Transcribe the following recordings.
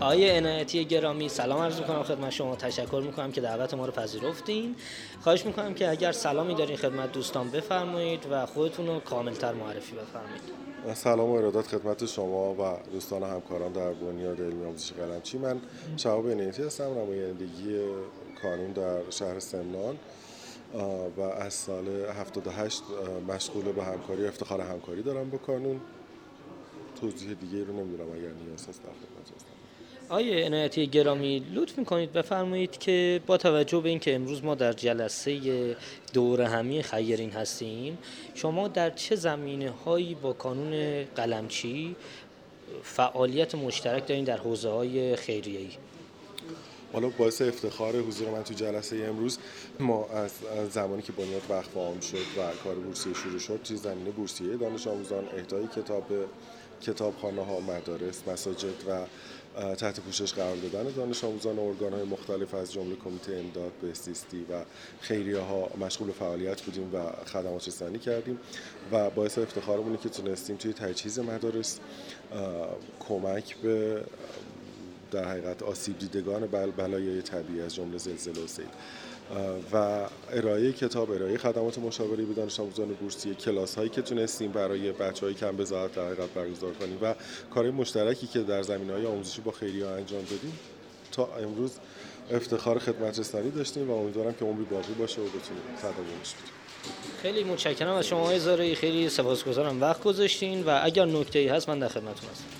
آقای عنایتی گرامی سلام عرض می‌کنم خدمت شما. تشکر می‌کنم که دعوت ما رو پذیرفتین. خواهش می‌کنم که اگر سلامی دارین خدمت دوستان بفرمایید و خودتون رو کاملتر معرفی بفرمایید. سلام و ارادت خدمت شما و دوستان همکاران در بنیاد علمی آموزش قلمچی. من شهاب عنایتی هستم نمایندگی کانون در شهر سمنان و از سال 78 مشغول به همکاری افتخار همکاری دارم با کانون. توضیح دیگه رو نمی‌دونم اگر نیاز هست در خدمت آیه عنایتی گرامی لطف می‌کنید بفرمایید که با توجه به اینکه امروز ما در جلسه دور همی خیرین هستیم شما در چه زمینه هایی با کانون قلمچی فعالیت مشترک دارین در حوزه های خیریه ای حالا باعث افتخار حضور من تو جلسه امروز ما از زمانی که بنیاد وقف عام شد و کار بورسیه شروع شد توی زمینه بورسیه دانش آموزان اهدای کتاب کتابخانه ها مدارس مساجد و تحت پوشش قرار دادن دانش آموزان و ارگان های مختلف از جمله کمیته امداد به سیستی و خیریه ها مشغول فعالیت بودیم و خدمات رسانی کردیم و باعث افتخارمونه که تونستیم توی تجهیز مدارس کمک به در حقیقت آسیب دیدگان بل بلایای طبیعی از جمله زلزله و سیل. و ارائه کتاب ارائه خدمات مشاوره به دانش آموزان بورسیه کلاس هایی که تونستیم برای بچه های کم بزاعت در حقیقت برگزار کنیم و کار مشترکی که در زمین های آموزشی با خیریه انجام دادیم تا امروز افتخار خدمت رسانی داشتیم و امیدوارم که عمری باقی باشه و بتونیم تداومش بدیم خیلی متشکرم از شما زاره خیلی سپاسگزارم. وقت گذاشتین و اگر نکته ای هست من در خدمتتون هستم.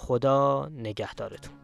خدا نگهدارتون.